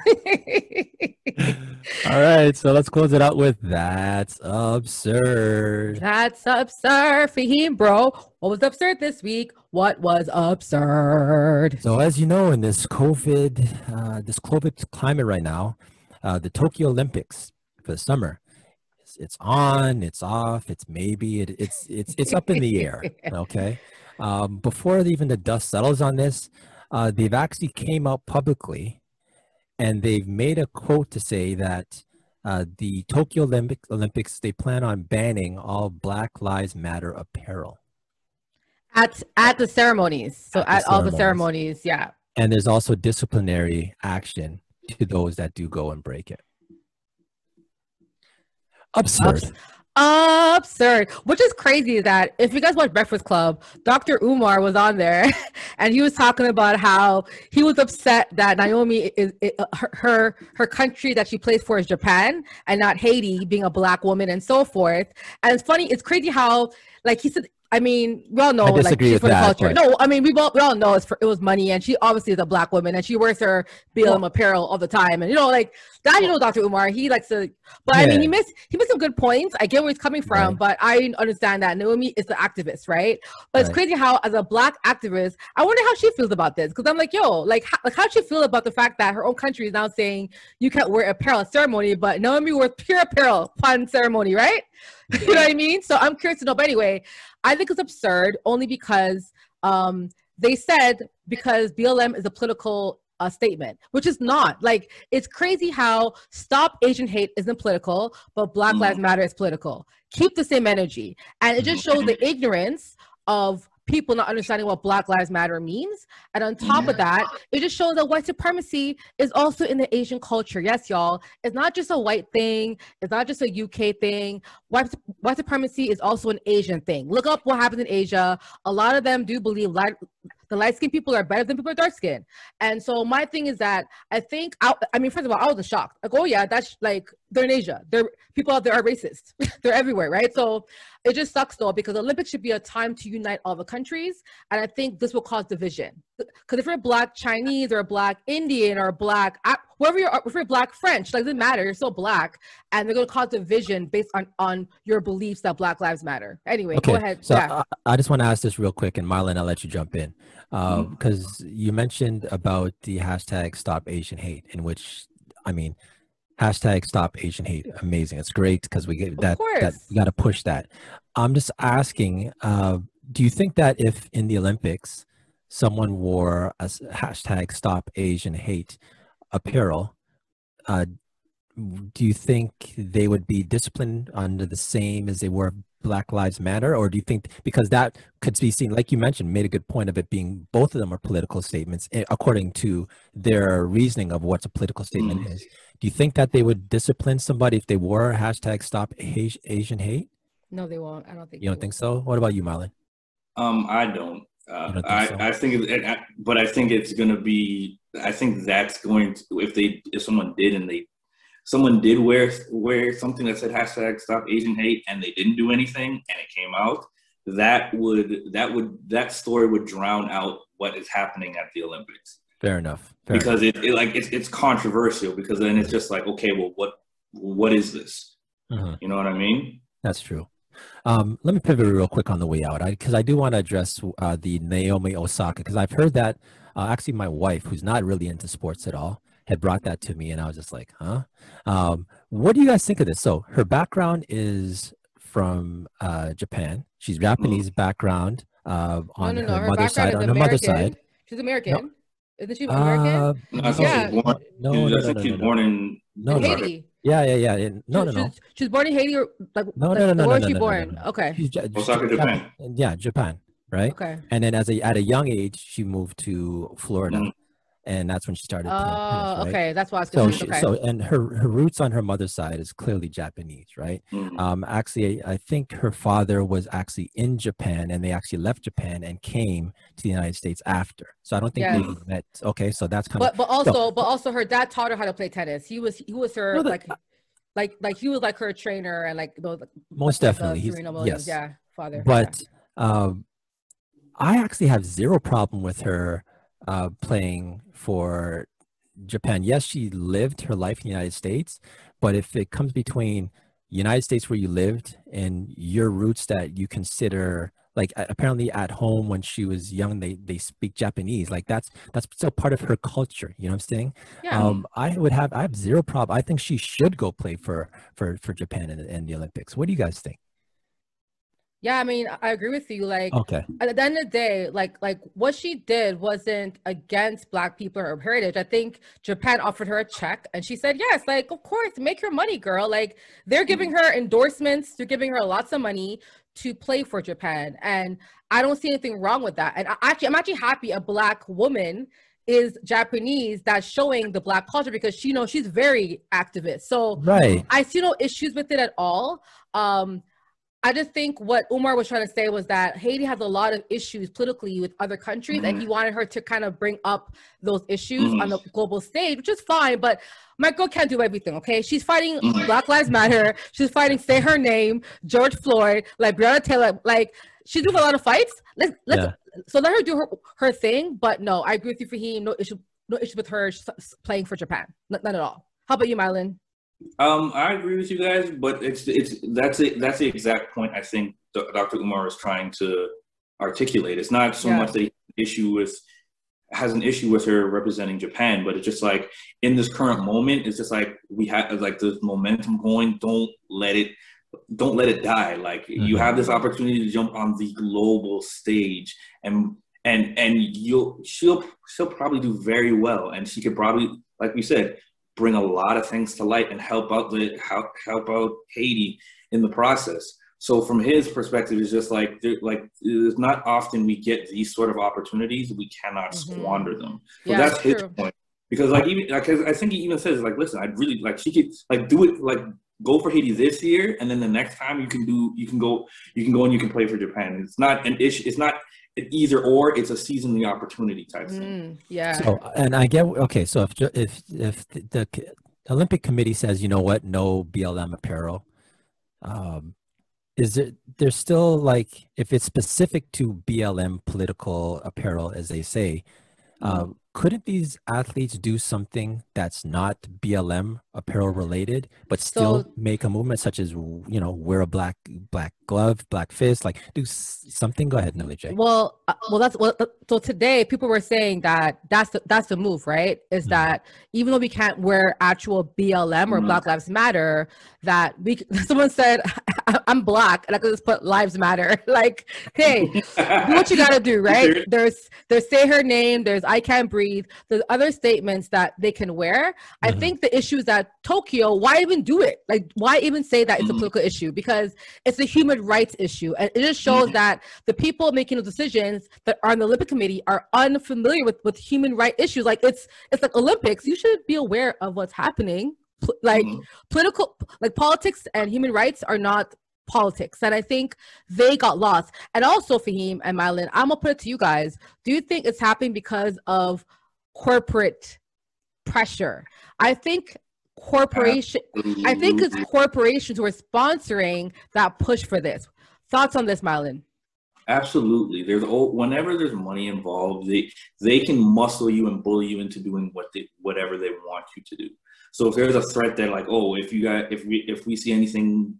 All right, so let's close it out with that's absurd.
That's absurd, Fahim, bro. What was absurd this week? What was absurd?
So, as you know, in this COVID, uh, this COVID climate right now, uh, the Tokyo Olympics for the summer, it's, on, it's off, it's maybe, it, it's it's it's up in the air. Okay, um, before even the dust settles on this, uh, they've actually came out publicly, and they've made a quote to say that. Uh, the Tokyo Olympic, Olympics, they plan on banning all Black Lives Matter apparel.
At at the ceremonies. So at, at all the ceremonies, yeah.
And there's also disciplinary action to those that do go and break it. Absurd.
Absurd. Which is crazy that if you guys watch Breakfast Club, Dr. Umar was on there and he was talking about how he was upset that Naomi is, is uh, her, her her country that she plays for is Japan and not Haiti, being a black woman and so forth. And it's funny, it's crazy how like he said I mean, we all know like she's for the that, culture. But... No, I mean we all we all know it's for, it was money, and she obviously is a black woman, and she wears her BLM apparel all the time, and you know, like that. You know, Dr. Umar, he likes to, but yeah. I mean, he missed he missed some good points. I get where he's coming from, right. but I understand that Naomi is the activist, right? But right. it's crazy how, as a black activist, I wonder how she feels about this because I'm like, yo, like, how, like how she feel about the fact that her own country is now saying you can't wear apparel at ceremony, but Naomi wears pure apparel upon ceremony, right? you know what I mean? So I'm curious to know. But anyway, I think it's absurd only because um, they said because BLM is a political uh, statement, which is not. Like, it's crazy how Stop Asian Hate isn't political, but Black Lives mm-hmm. Matter is political. Keep the same energy. And it just shows the ignorance of people not understanding what Black Lives Matter means. And on top yeah. of that, it just shows that white supremacy is also in the Asian culture. Yes, y'all. It's not just a white thing, it's not just a UK thing. White, white supremacy is also an Asian thing. Look up what happens in Asia. A lot of them do believe light, the light skinned people are better than people with dark skin. And so my thing is that I think I, I mean, first of all, I was shocked. Like, oh yeah, that's like they're in Asia. They're people out there are racist. they're everywhere, right? So it just sucks though because Olympics should be a time to unite all the countries, and I think this will cause division. Because if you're black Chinese or a black Indian or a black whoever you're, if you're black French, like doesn't matter. You're still black, and they're gonna cause division based on on your beliefs that Black Lives Matter. Anyway, okay. go ahead.
So yeah. I, I, just want to ask this real quick, and Marlon, I'll let you jump in because uh, mm-hmm. you mentioned about the hashtag Stop Asian Hate, in which I mean, hashtag Stop Asian Hate, amazing. It's great because we get that. That you got to push that. I'm just asking, uh, do you think that if in the Olympics someone wore a hashtag Stop Asian Hate apparel, uh, do you think they would be disciplined under the same as they were Black Lives Matter, or do you think because that could be seen, like you mentioned, made a good point of it being both of them are political statements eh, according to their reasoning of what a political statement mm. is. Do you think that they would discipline somebody if they wore hashtag Stop Asian Hate?
No, they won't. I don't think.
You don't think so? What about you, Marlon?
Um, I don't. Uh, don't I, so? I think, it, but I think it's going to be. I think that's going to if they if someone did and they someone did wear wear something that said hashtag stop Asian hate and they didn't do anything and it came out, that would that would that story would drown out what is happening at the Olympics.
Fair enough. Fair
because
enough.
It, it, like it's it's controversial because then it's just like okay, well what what is this? Mm-hmm. You know what I mean?
That's true. Um, let me pivot real quick on the way out because I, I, do want to address uh, the Naomi Osaka because I've heard that uh, actually my wife, who's not really into sports at all, had brought that to me, and I was just like, huh? Um, what do you guys think of this? So her background is from uh, Japan. She's Japanese mm. background uh, on no, no, no. her, her mother's side. On her mother's side,
she's American. No. Isn't she American? Uh,
no, I yeah. she was born. No, no, no, no, she's born in
no, Haiti. Yeah, yeah, yeah. No, no, no.
She's, she's born in Haiti, or like
no, no, no, no.
Where
was
she born? Okay.
She's Osaka, Japan.
Yeah, Japan. Right.
Okay.
And then, as a at a young age, she moved to Florida. Mm and that's when she started.
Oh,
playing right?
okay. That's why I was
So, she,
okay.
so and her her roots on her mother's side is clearly Japanese, right?
Mhm.
Um, actually, I think her father was actually in Japan, and they actually left Japan and came to the United States after. So I don't think
Yes.
they met. Okay, so that's kind
but
of
but also but also her dad taught her how to play tennis. He was he was her
No, that-
like like like he was like her trainer and like those
most
like,
definitely. He's,
Williams,
yes,
yeah, father. yeah.
but um, I actually have zero problem with her uh, playing for Japan. Yes, she lived her life in the United States, but if it comes between United States where you lived and your roots that you consider like apparently at home when she was young they they speak Japanese like that's that's still part of her culture you know what I'm saying
yeah.
um I would have I have zero problem I think she should go play for for for Japan in, in the Olympics what do you guys think
yeah, I mean, I agree with you. Like
okay
at the end of the day, like like what she did wasn't against black people or heritage. I think Japan offered her a check and she said, Yes, like of course, make your money, girl. Like they're giving her endorsements, they're giving her lots of money to play for Japan. And I don't see anything wrong with that. And I actually I'm actually happy a black woman is Japanese that's showing the black culture because she knows she's very activist. So
right
I see no issues with it at all. Um, I just think what Umar was trying to say was that Haiti has a lot of issues politically with other countries, and he wanted her to kind of bring up those issues on the global stage, which is fine. But my girl can't do everything, okay? She's fighting
Mhm.
Black Lives Matter. She's fighting Say Her Name, George Floyd, like Breonna Taylor. Like she's doing a lot of fights. Let's let's so let her do her her thing. But no, I agree with you, Fahim. No issue, no issue with her playing for Japan. N- none at all. How about you, Mylan?
Um, I agree with you guys, but it's it's that's it. That's the exact point I think Dr. Umar is trying to articulate. It's not so
Yeah.
much the issue with has an issue with her representing Japan, but it's just like in this current moment, it's just like we have like this momentum going. Don't let it don't let it die. Like you
Mhm.
have this opportunity to jump on the global stage and and and you'll she'll she'll probably do very well and she could probably like we said bring a lot of things to light and help out the help help out Haiti in the process. So from his perspective, it's just like like it's not often we get these sort of opportunities. We cannot
Mhm.
squander them. So
Yeah,
that's his
true.
point. Because like even like I think he even says like, listen, I'd really like she could like do it like go for Haiti this year, and then the next time you can do you can go you can go and you can play for Japan. It's not an issue. It's not an either or. It's a season the opportunity type thing.
Mm, yeah.
So, and I get okay. So if if if the, the Olympic Committee says, you know what, no BLM apparel, um, is it there's still like if it's specific to BLM political apparel, as they say, uh, couldn't these athletes do something that's not BLM apparel related, but still
So-
make a movement such as you know wear a black black glove, black fist, like do something? Go ahead, Nelly J.
Well, uh, well, that's well. So today, people were saying that that's the that's the move, right? Is
Mhm.
that even though we can't wear actual BLM or
Mhm.
Black Lives Matter, that we someone said I'm black and I could just put Lives Matter. like, hey, do what you gotta do, right? There's there's say her name, there's I can't breathe, there's other statements that they can wear. I
Mhm.
think the issue is that Tokyo, why even do it? Like, why even say that it's a
Mhm.
political issue? Because it's a human rights issue. And it just shows
Mhm.
that the people making the decisions that are on the Olympic Committee are unfamiliar with, with human right issues. Like it's it's like Olympics. You should be aware of what's happening. Like
Mhm.
political like politics and human rights are not politics and i think they got lost and also fahim and Mylan, i'm gonna put it to you guys do you think it's happening because of corporate pressure i think corporation i think it's corporations who are sponsoring that push for this thoughts on this Mylan?
Absolutely. There's all whenever there's money involved, they they can muscle you and bully you into doing what they whatever they want you to do. So if there's a threat that like, oh, if you got if we if we see anything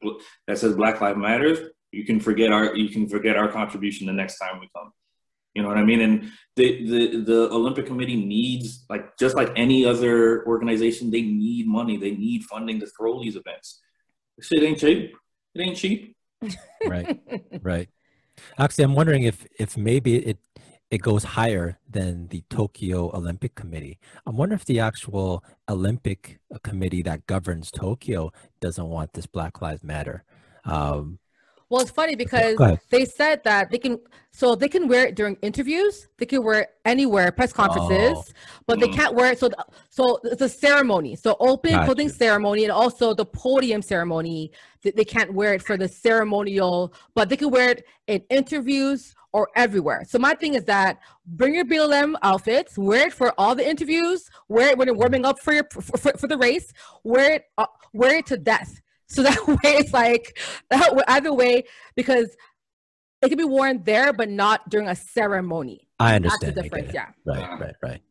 that says Black Lives Matters, you can forget our you can forget our contribution the next time we come. You know what I mean? And the the the Olympic Committee needs like just like any other organization, they need money. They need funding to throw these events. This shit ain't cheap. It ain't cheap.
right right actually i'm wondering if if maybe it it goes higher than the tokyo olympic committee i'm wondering if the actual olympic committee that governs tokyo doesn't want this black lives matter um
Well, it's funny because they said that they can, so they can wear it during interviews. They can wear it anywhere, press conferences,
Oh.
but they can't wear it. So, so it's a ceremony. So open
Gotcha.
clothing ceremony and also the podium ceremony. They, they can't wear it for the ceremonial, but they can wear it in interviews or everywhere. So my thing is that bring your BLM outfits, wear it for all the interviews, wear it when you're warming up for your for, for, for the race, wear it uh, wear it to death. So that way it's like that way, either way because it can be worn there but not during a ceremony.
I understand.
That's the
understand. I get
difference, yeah.
Right, right, right.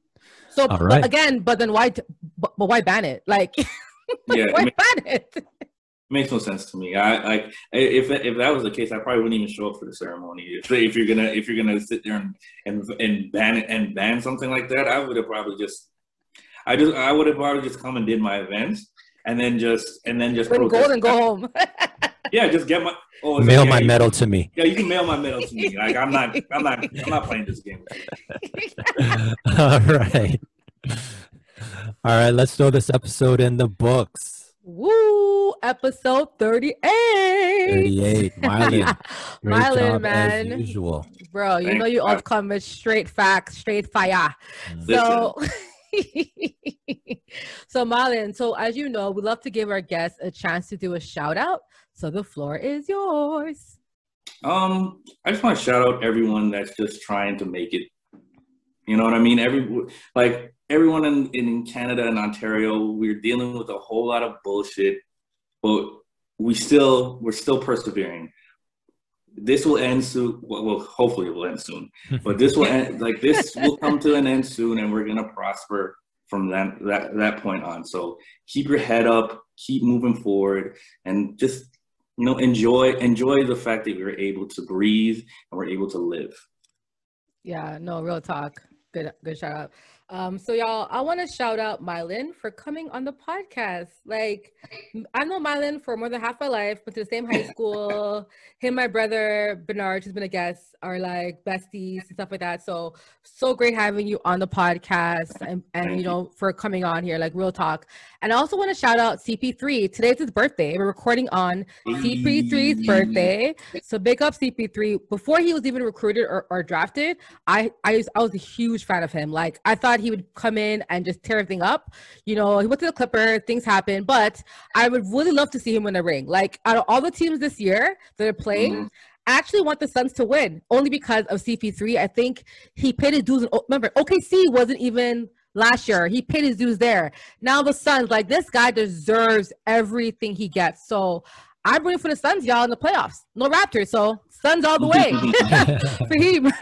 So
All
but again, but then why but, but why ban it? Like
Yeah,
why
it
ban it?
makes no sense to me. I like if if that was the case, I probably wouldn't even show up for the ceremony. If, if you're gonna if you're gonna sit there and and, and ban it and ban something like that, I would have probably just I just I would have probably just come and did my events and then just and then just
Win
protest.
gold and go home.
Yeah, just get my oh it's
Mail
okay.
my medal to me.
Yeah, you can mail my medal to me. Like I'm not I'm not I'm not playing this game.
All right. All right, let's throw this episode in the books.
Woo! Episode 38.
38. Mylan. Great
Mylan,
job as
man.
usual.
Bro, you
Thank
know you
you.
always come with straight facts, straight fire.
Mm.
So, so Marlon, so as you know, we love to give our guests a chance to do a shout out. So the floor is yours.
Um, I just want to shout out everyone that's just trying to make it. You know what I mean? Every like everyone in, in Canada and Ontario, we're dealing with a whole lot of bullshit, but we still we're still persevering. This will end soon. Well, well hopefully it will end soon. But this will end like this will come to an end soon, and we're gonna prosper from that that that point on. So keep your head up, keep moving forward, and just you know enjoy enjoy the fact that we're able to breathe and we're able to live.
Yeah, no, real talk. Good, good shout out. Um, so y'all, I want to shout out Mylan for coming on the podcast. Like, I know Mylan for more than half my life, went to the same high school. Him, my brother Bernard, who's been a guest, are like besties and stuff like that. So, so great having you on the podcast and, and you
you.
know, for coming on here, like real talk. And I also want to shout out CP3. Today's his birthday. We're recording on CP3's birthday. So big up CP3. Before he was even recruited or, or drafted, I, I was I was a huge fan of him. Like I thought he would come in and just tear everything up. You know, he went to the Clipper, things happen, but I would really love to see him in the ring. Like out of all the teams this year that are playing.
Mhm.
I actually want the Suns to win only because of CP3. I think he paid his dues. Remember, OKC wasn't even last year. He paid his dues there. Now the Suns, like this guy deserves everything he gets. So I'm rooting for the Suns, y'all, in the playoffs. No Raptors, so Suns all the way for him.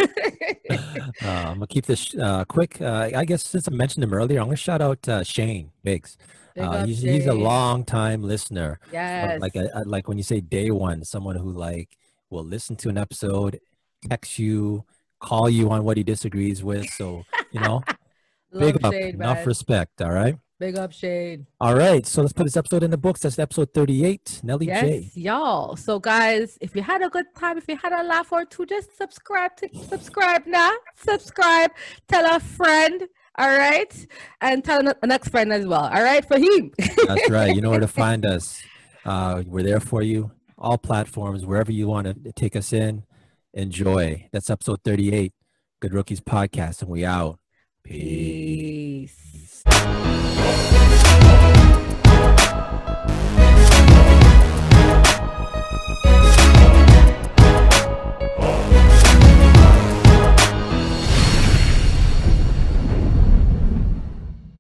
Uh, I'm gonna keep this uh, quick. Uh, I guess since I mentioned him earlier, I'm gonna shout out uh, Shane Biggs. Uh, he's, he's a long time listener.
Yes.
Like a, like when you say day one, someone who like will listen to an episode, text you, call you on what he disagrees with. So you know, big up,
Shade,
enough
man.
respect. All right.
Big up Shade.
All right. So let's put this episode in the books. That's episode 38. Nelly
Yes,
J.
y'all. So, guys, if you had a good time, if you had a laugh or two, just subscribe to subscribe now. Subscribe. Tell a friend. All right, and tell an- next friend as well. All right, for him.
That's right. You know where to find us. Uh, we're there for you. All platforms, wherever you want to take us in. Enjoy. That's episode 38. Good Rookies Podcast, and we out. Peace.